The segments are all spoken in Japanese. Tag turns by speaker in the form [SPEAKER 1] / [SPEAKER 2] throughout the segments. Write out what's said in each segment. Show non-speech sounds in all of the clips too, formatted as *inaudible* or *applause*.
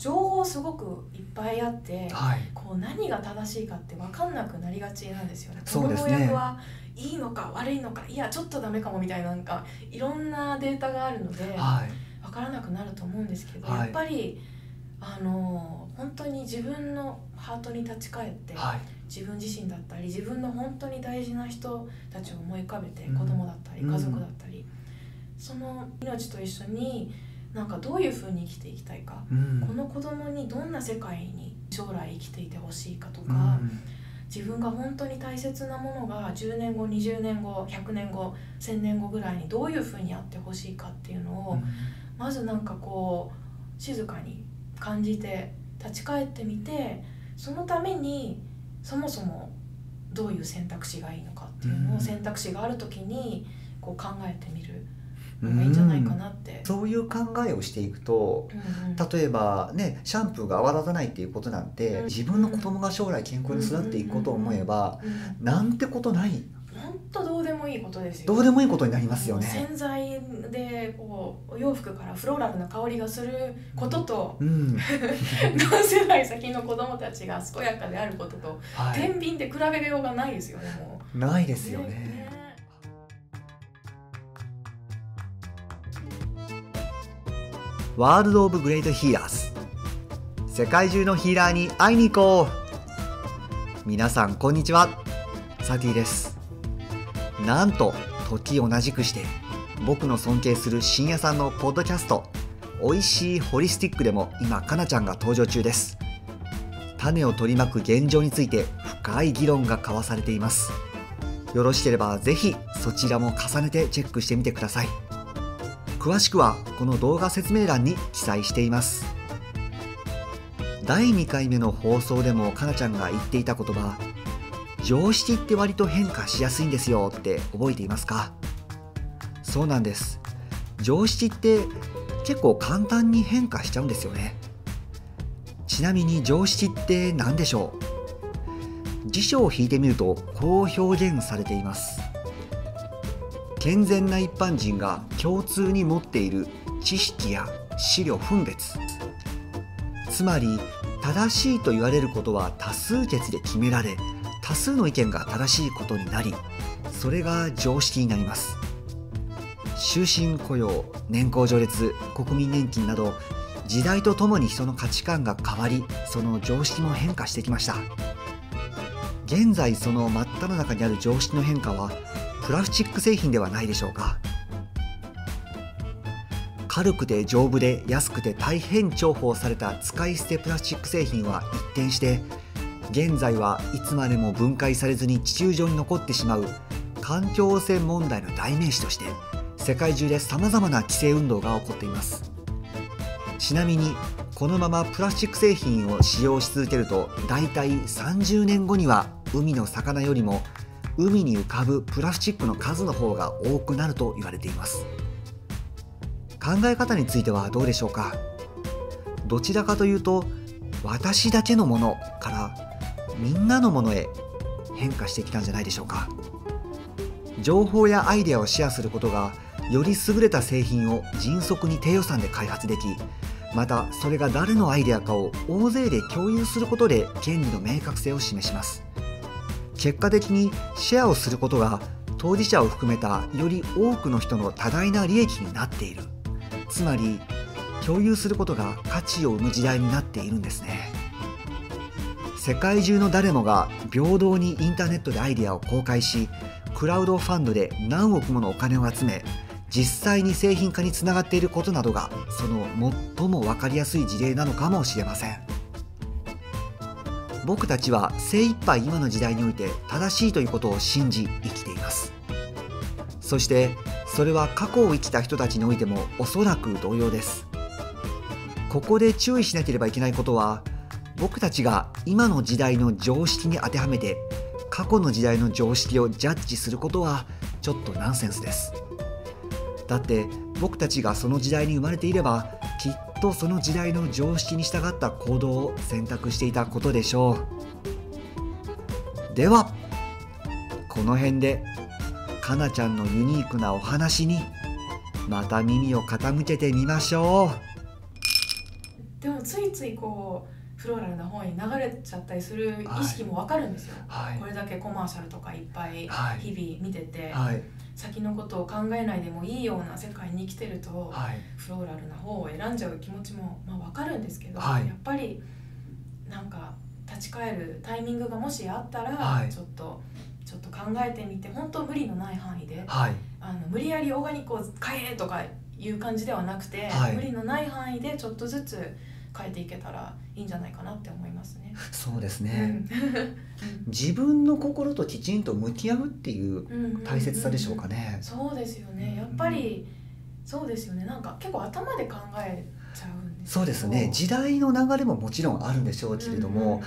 [SPEAKER 1] 情報すごくいっぱいあって、
[SPEAKER 2] はい。
[SPEAKER 1] こう何が正しいかって分かんなくなりがちなんですよね。
[SPEAKER 2] そうですね。
[SPEAKER 1] この農薬はいいのか悪いのかいやちょっとダメかもみたいななんかいろんなデータがあるので
[SPEAKER 2] はい。
[SPEAKER 1] 分からなくなると思うんですけど、
[SPEAKER 2] はい。
[SPEAKER 1] やっぱりあの本当に自分のハートに立ち返って、
[SPEAKER 2] はい。
[SPEAKER 1] 自分自身だったり自分の本当に大事な人たちを思い浮かべて、
[SPEAKER 2] うん。
[SPEAKER 1] 子供だったり
[SPEAKER 2] うん
[SPEAKER 1] 家族だったり、その命と一緒になんかどういうふうに生きていきたいか、
[SPEAKER 2] うん。
[SPEAKER 1] この子供にどんな世界に将来生きていてほしいかとか、
[SPEAKER 2] うん。
[SPEAKER 1] 自分が本当に大切なものが10年後20年後100年後1000年後ぐらいにどういうふうにあってほしいかっていうのを、まずなんかこう静かに感じて立ち返ってみてそのためにそもそもどういう選択肢がいいのかっていうの
[SPEAKER 2] うん。
[SPEAKER 1] を選択肢がある時にこう考えてみるのがいいんじゃないかなって。
[SPEAKER 2] そういう考えをしていくと
[SPEAKER 1] うんうん
[SPEAKER 2] 例えばねシャンプーが泡立たないっていうことなんて
[SPEAKER 1] うん
[SPEAKER 2] 自分の子供が将来健康に育っていくことを思えば
[SPEAKER 1] うん
[SPEAKER 2] なんてことない
[SPEAKER 1] 本当どうでもいいことですよ。
[SPEAKER 2] どうでもいいことになりますよね。
[SPEAKER 1] 洗剤でこうお洋服からフローラルな香りがすることと、
[SPEAKER 2] うん *laughs*
[SPEAKER 1] 何世代先の子供たちが健やかであることと、
[SPEAKER 2] は
[SPEAKER 1] 天秤で比べようがないですよねも
[SPEAKER 2] い、ないで
[SPEAKER 1] う。
[SPEAKER 2] すよね。ワールド・オブ・グレート・ヒーラーズ世界中のヒーラーに会いに行こう。皆さんこんにちは。サティです。なんと時同じくして僕の尊敬する深夜さんのポッドキャスト「おいしいホリスティック」でも今かなちゃんが登場中です。種を取り巻く現状について深い議論が交わされています。よろしければぜひそちらも重ねてチェックしてみてください。詳しくはこの動画説明欄に記載しています。第2回目の放送でもかなちゃんが言っていた言葉常識って割と変化しやすいんですよって覚えていますか？そうなんです。常識って結構簡単に変化しちゃうんですよね。ちなみに常識って何でしょう？辞書を引いてみるとこう表現されています。健全な一般人が共通に持っている知識や資料分別。つまり正しいと言われることは多数決で決められ多数の意見が正しいことになりそれが常識になります。終身雇用年功序列国民年金など時代とともに人の価値観が変わりその常識も変化してきました。現在その真っ只中にある常識の変化はプラスチック製品ではないでしょうか。軽くて丈夫で安くて大変重宝された使い捨てプラスチック製品は一転して現在はいつまでも分解されずに地球上に残ってしまう環境汚染問題の代名詞として世界中でさまざまな規制運動が起こっています。ちなみにこのままプラスチック製品を使用し続けるとだいたい30年後には海の魚よりも海に浮かぶプラスチックの数の方が多くなると言われています。考え方についてはどうでしょうか？どちらかというと私だけのものからみんなのものへ変化してきたんじゃないでしょうか？情報やアイデアをシェアすることがより優れた製品を迅速に低予算で開発できまたそれが誰のアイデアかを大勢で共有することで権利の明確性を示します。結果的にシェアをすることが当事者を含めたより多くの人の多大な利益になっている。つまり共有することが価値を生む時代になっているんですね。世界中の誰もが平等にインターネットでアイデアを公開しクラウドファンドで何億ものお金を集め実際に製品化につながっていることなどがその最も分かりやすい事例なのかもしれません。僕たちは精一杯今の時代において正しいということを信じ生きています。そしてそれは過去を生きた人たちにおいてもおそらく同様です。ここで注意しなければいけないことは僕たちが今の時代の常識に当てはめて過去の時代の常識をジャッジすることはちょっとナンセンスです。だって僕たちがその時代に生まれていればとその時代の常識に従った行動を選択していたことでしょう。ではこの辺でかなちゃんのユニークなお話にまた耳を傾けてみましょう。
[SPEAKER 1] でもついついこうフローラルな方に流れちゃったりする意識もわかるんですよ、
[SPEAKER 2] はい。
[SPEAKER 1] これだけコマーシャルとかいっぱい
[SPEAKER 2] はい
[SPEAKER 1] 日々見てて、
[SPEAKER 2] はい
[SPEAKER 1] 先のことを考えないでもいいような世界に生きてると、
[SPEAKER 2] はい。
[SPEAKER 1] フローラルな方を選んじゃう気持ちもまあわかるんですけど、
[SPEAKER 2] はい。
[SPEAKER 1] やっぱりなんか立ち返るタイミングがもしあったら、
[SPEAKER 2] はい。
[SPEAKER 1] ちょっとちょっと考えてみて本当無理のない範囲で
[SPEAKER 2] はい。
[SPEAKER 1] あの無理やりオーガニックを変えとかいう感じではなくて、
[SPEAKER 2] はい。
[SPEAKER 1] 無理のない範囲でちょっとずつ変えていけたらいいんじゃないかなって思いますね。
[SPEAKER 2] そうです
[SPEAKER 1] う
[SPEAKER 2] ね、*laughs*
[SPEAKER 1] ん。
[SPEAKER 2] 自分の心ときちんと向き合うっていう
[SPEAKER 1] うんうんうん
[SPEAKER 2] 大切さでしょうかね、
[SPEAKER 1] そうですよね。やっぱりそうですよね。なんか結構頭で考えちゃう
[SPEAKER 2] そうですね。時代の流れももちろんあるんでしょうけれども、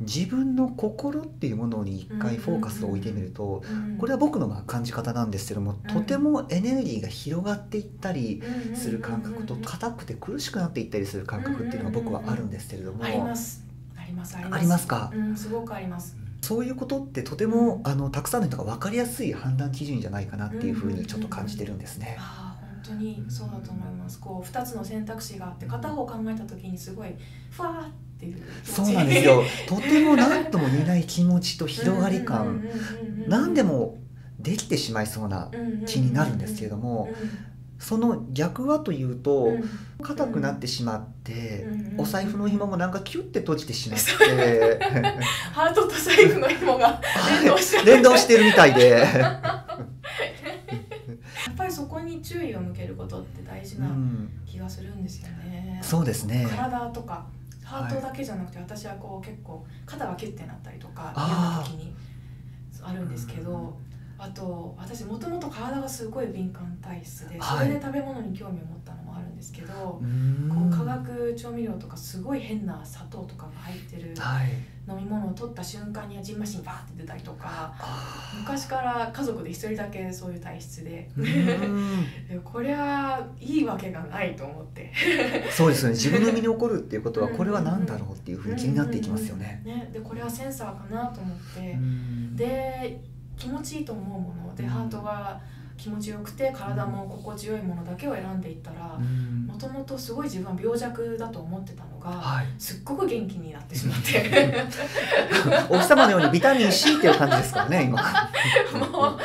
[SPEAKER 2] 自分の心っていうものに一回フォーカスを置いてみると、これは僕のまあ感じ方なんですけども、
[SPEAKER 1] うん。
[SPEAKER 2] とてもエネルギーが広がっていったり
[SPEAKER 1] は
[SPEAKER 2] する感覚と硬くて苦しくなっていったりする感覚っていうのが僕はあるんですけれども、
[SPEAKER 1] あります。あります。あります。
[SPEAKER 2] ありますか？
[SPEAKER 1] うんすごくあります。
[SPEAKER 2] そういうことってとてもあのたくさんの人が分かりやすい判断基準じゃないかなっていうふうにちょっと感じてるんですね。
[SPEAKER 1] ああ本当にそうだと思います。こう2つの選択肢があって片方考えた時にすごいふわーっていう気持ち。
[SPEAKER 2] そうなんですよ。*laughs* とても何とも言えない気持ちと広がり感。何でもできてしまいそうな気になるんですけれどもその逆はというと硬くなってしまってお財布の紐もなんかキュッて閉じてしまって。*laughs*
[SPEAKER 1] ハートと財布の紐が連動し
[SPEAKER 2] てる *laughs* みたいで、
[SPEAKER 1] やっぱりそこに注意を向けることって大事
[SPEAKER 2] う、
[SPEAKER 1] なん気がするんですよね。
[SPEAKER 2] そうですね。
[SPEAKER 1] 体とかハートだけじゃなくて、私はこう結構肩がキュッてなったりとか嫌な時にあるんですけどあと私もともと体がすごい敏感体質でそ
[SPEAKER 2] はい。
[SPEAKER 1] れで食べ物に興味を持ったのもですけど
[SPEAKER 2] う、ん。
[SPEAKER 1] こう化学調味料とかすごい変な砂糖とかが入ってる
[SPEAKER 2] はい。
[SPEAKER 1] 飲み物を取った瞬間にはジンマシンバーって出たりとか
[SPEAKER 2] あ
[SPEAKER 1] 昔から家族で一人だけそういう体質 *laughs* で。これはいいわけがないと思って。
[SPEAKER 2] そうですよね。自分の身に起こるっていうことは
[SPEAKER 1] うん。
[SPEAKER 2] これは何だろうっていうふうに気になっていきますよね。
[SPEAKER 1] ね。でこれはセンサーかなと思って、
[SPEAKER 2] うん。
[SPEAKER 1] で気持ちいいと思うもの。で、
[SPEAKER 2] うん。
[SPEAKER 1] ハートが気持ちよくて体も心地よいものだけを選んでいったら
[SPEAKER 2] うん。
[SPEAKER 1] もともとすごい自分は病弱だと思ってたのが
[SPEAKER 2] はい、
[SPEAKER 1] すっごく元気になってしまって。
[SPEAKER 2] お日様のようにビタミン C っていう感じですからね今。
[SPEAKER 1] もうもう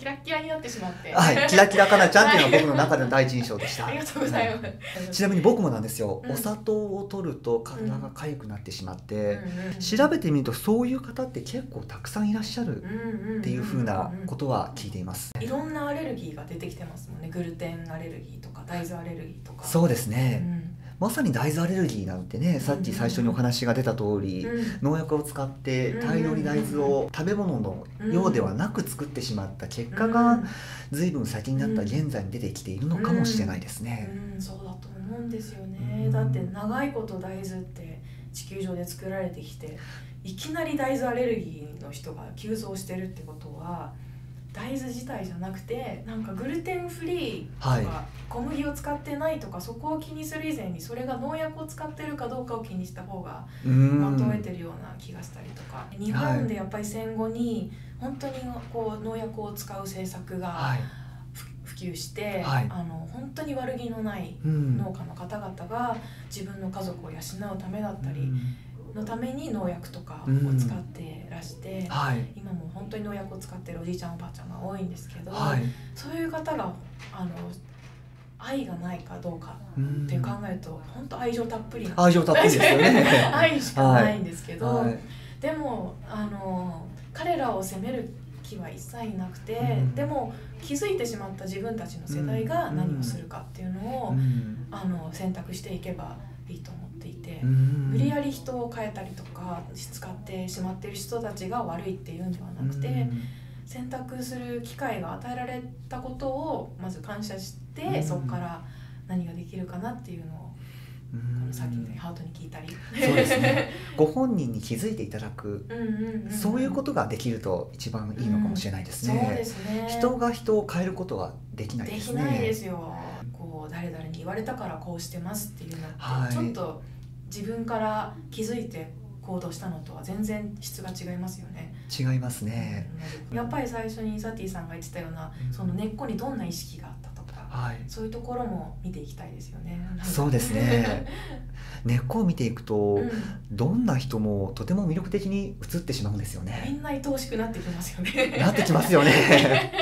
[SPEAKER 1] キラッキラになってしまって、
[SPEAKER 2] はい、キラキラかなちゃんっていうのは僕の中での第一印象でした。
[SPEAKER 1] ありがとうございます。
[SPEAKER 2] ちなみに僕もなんですよ、
[SPEAKER 1] うん。
[SPEAKER 2] お砂糖を取ると体が痒くなってしまって、
[SPEAKER 1] うんうん
[SPEAKER 2] 調べてみるとそういう方って結構たくさんいらっしゃる
[SPEAKER 1] っ
[SPEAKER 2] っていうふうなことは聞いています。
[SPEAKER 1] いろんなアレルギーが出てきてますもんね。グルテンアレルギーとか大豆アレルギーとか。
[SPEAKER 2] そうです
[SPEAKER 1] う
[SPEAKER 2] ね、
[SPEAKER 1] ん
[SPEAKER 2] まさに大豆アレルギーなんてねさっき最初にお話が出た通り、
[SPEAKER 1] うん。
[SPEAKER 2] 農薬を使って
[SPEAKER 1] うん。
[SPEAKER 2] 大量に大豆を食べ物のようではなく作ってしまった結果が随分先になった現在に出てきているのかもしれないですね。
[SPEAKER 1] うん、そうだと思うんですよね、
[SPEAKER 2] うん。
[SPEAKER 1] だって長いこと大豆って地球上で作られてきていきなり大豆アレルギーの人が急増してるってことは大豆自体じゃなくてなんかグルテンフリーとか、
[SPEAKER 2] はい。
[SPEAKER 1] 小麦を使ってないとかそこを気にする以前にそれが農薬を使ってるかどうかを気にした方が
[SPEAKER 2] う
[SPEAKER 1] まとめ
[SPEAKER 2] ん
[SPEAKER 1] てるような気がしたりとか。日本でやっぱり戦後に本当にこう農薬を使う政策が
[SPEAKER 2] はい。
[SPEAKER 1] ふ普及して、
[SPEAKER 2] はい。
[SPEAKER 1] あの本当に悪気のない
[SPEAKER 2] うん。
[SPEAKER 1] 農家の方々が自分の家族を養うためだったり
[SPEAKER 2] うん
[SPEAKER 1] のために農薬とかを
[SPEAKER 2] うん。
[SPEAKER 1] 使ってらして、
[SPEAKER 2] はい。
[SPEAKER 1] 今も本当に農薬を使ってるおじいちゃんおばあちゃんが多いんですけど、
[SPEAKER 2] はい。
[SPEAKER 1] そういう方があの愛がないかどうか
[SPEAKER 2] うん。
[SPEAKER 1] って考えると本当愛情たっぷり。な
[SPEAKER 2] 愛情たっぷりですよね。*laughs*
[SPEAKER 1] 愛しかないんですけど、
[SPEAKER 2] はい。
[SPEAKER 1] でもあの彼らを責める気は一切なくて、
[SPEAKER 2] うん。
[SPEAKER 1] でも気づいてしまった自分たちの世代が何をするかっていうのを、
[SPEAKER 2] うん。
[SPEAKER 1] あの選択していけばいいと思っていて、
[SPEAKER 2] うん。
[SPEAKER 1] 無理やり人を変えたりとか使ってしまっている人たちが悪いっていうんではなくて、
[SPEAKER 2] うん。
[SPEAKER 1] 選択する機会が与えられたことをまず感謝して、
[SPEAKER 2] うん。
[SPEAKER 1] そこから何ができるかなっていうのを、さっきみたいにハートに聞いたり。
[SPEAKER 2] そうですね。*laughs* ご本人に気づいていただく、
[SPEAKER 1] うんうんうん、
[SPEAKER 2] そういうことができると一番いいのかもしれないですね。
[SPEAKER 1] そうですね。
[SPEAKER 2] 人が人を変えることはできない
[SPEAKER 1] で
[SPEAKER 2] ですね。
[SPEAKER 1] きないですよ。こう誰々に言われたからこうしてますっていうのって、
[SPEAKER 2] はい。
[SPEAKER 1] ちょっと自分から気づいて行動したのとは全然質が違いますよね、
[SPEAKER 2] 違いますね。
[SPEAKER 1] やっぱり最初にサティさんが言ってたような
[SPEAKER 2] うん。
[SPEAKER 1] その根っこにどんな意識があった
[SPEAKER 2] はい、
[SPEAKER 1] そういうところも見ていきたいですよね。
[SPEAKER 2] そうですね根っこを見ていくと、
[SPEAKER 1] うん
[SPEAKER 2] どんな人もとても魅力的に映ってしまうんですよ
[SPEAKER 1] み
[SPEAKER 2] ね。
[SPEAKER 1] んな愛おしくなってきますよね。
[SPEAKER 2] なってきますよね。*laughs*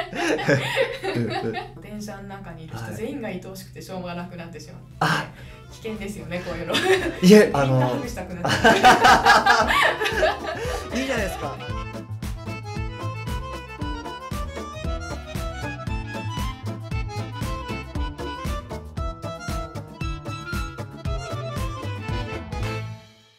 [SPEAKER 1] 電車の中にいる人
[SPEAKER 2] はい
[SPEAKER 1] 全員が愛おしくてしょうがなくなってしまう。
[SPEAKER 2] あ
[SPEAKER 1] 危険ですよねこういうの。
[SPEAKER 2] いえあの。*laughs* いいじゃないですか。